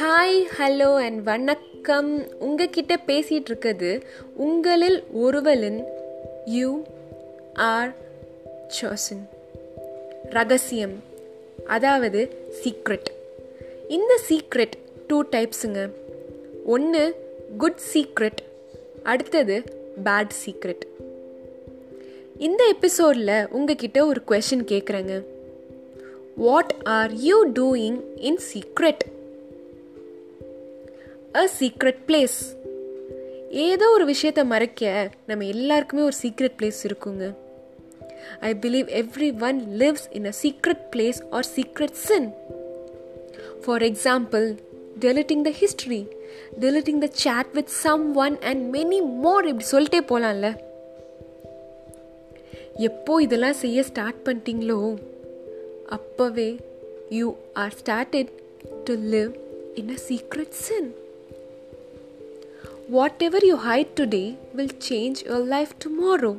Hi hello and வணக்கம். உங்ககிட்ட பேசிகிட்டு இருக்கிறது உங்களில் ஒருவலின் யூ ஆர் சோசன் ரகசியம் அதாவது சீக்ரெட் இந்த சீக்ரெட் டூ டைப்ஸுங்க ஒன்று குட் சீக்ரெட் அடுத்தது பேட் சீக்ரெட் இந்த எபிசோடில் உங்ககிட்ட ஒரு question கேட்குறேங்க what are you doing in secret a secret place ஏதோ ஒரு விஷயத்த மறைக்க நம்ம எல்லாருக்குமே ஒரு சீக்ரெட் பிளேஸ் இருக்குங்க. I believe everyone lives in a secret place or secret sin for example deleting the history deleting the chat with someone and many more இப்படி சொல்லிட்டே போகலாம்ல எப்போ இதெல்லாம் செய்ய ஸ்டார்ட் பண்ணிட்டீங்களோ அப்போவே you are started to live in a secret sin whatever you hide today will change your life tomorrow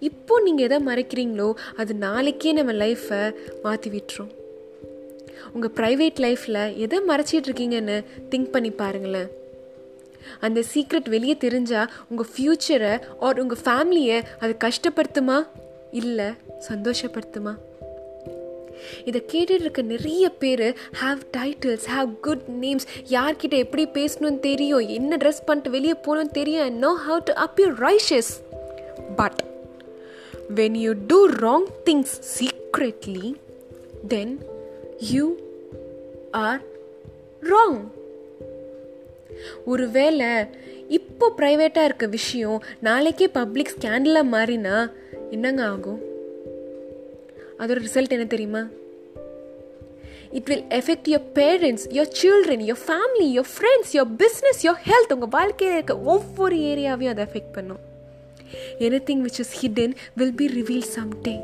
இப்போ நீங்கள் எதை மறைக்கிறீங்களோ அது நாளைக்கே நம்ம லைஃப்பை மாற்றி விட்டுரும். உங்கள் ப்ரைவேட் லைஃப்பில் எதை மறைச்சிட்டு இருக்கீங்கன்னு திங்க் பண்ணி பாருங்களேன். அந்த சீக்ரெட் வெளியே தெரிஞ்சால் உங்கள் ஃப்யூச்சரை ஆர் உங்கள் ஃபேமிலியை அது கஷ்டப்படுத்துமா? இல்லை சந்தோஷப்படுத்துமா? இதை கேட்டுட்டு இருக்க நிறைய பேர் have titles have good names யார்கிட்ட எப்படி பேசணும்னு தெரியும் என்ன ட்ரெஸ் பண்ணிட்டு வெளியே போகணும்னு தெரியும் know how to up your riches but when you do wrong things secretly then you are wrong ஒருவேளை இப்போ ப்ரைவேட்டாக இருக்க விஷயம் நாளைக்கே பப்ளிக் ஸ்கேண்டலாக மாறினா என்னங்க ஆகும்? அதோட ரிசல்ட் என்ன தெரியுமா? It will effect your parents your children your family your friends your business your health உங்கள் வாழ்க்கையில் இருக்க ஒவ்வொரு ஏரியாவையும் அதை எஃபெக்ட் பண்ணும். Anything which is hidden will be revealed someday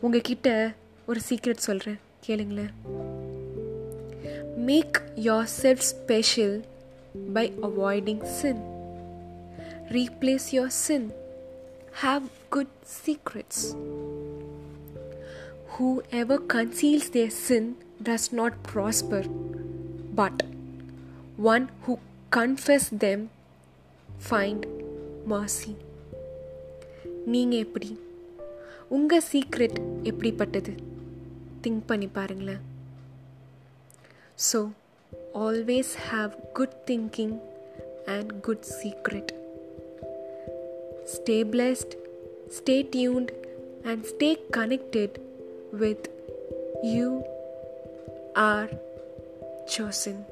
உங்ககிட்ட ஒரு சீக்ரெட் சொல்கிறேன் கேளுங்களேன். Make yourself special by avoiding sin replace your sin have good secrets. Whoever conceals their sin does not prosper, but one who confess them find mercy. நீங்கள் எப்படி உங்கள் secret எப்படிப்பட்டது think பண்ணி பாருங்களேன் so, always have good thinking and good secret. Stay blessed, stay tuned, and stay connected with you are chosen.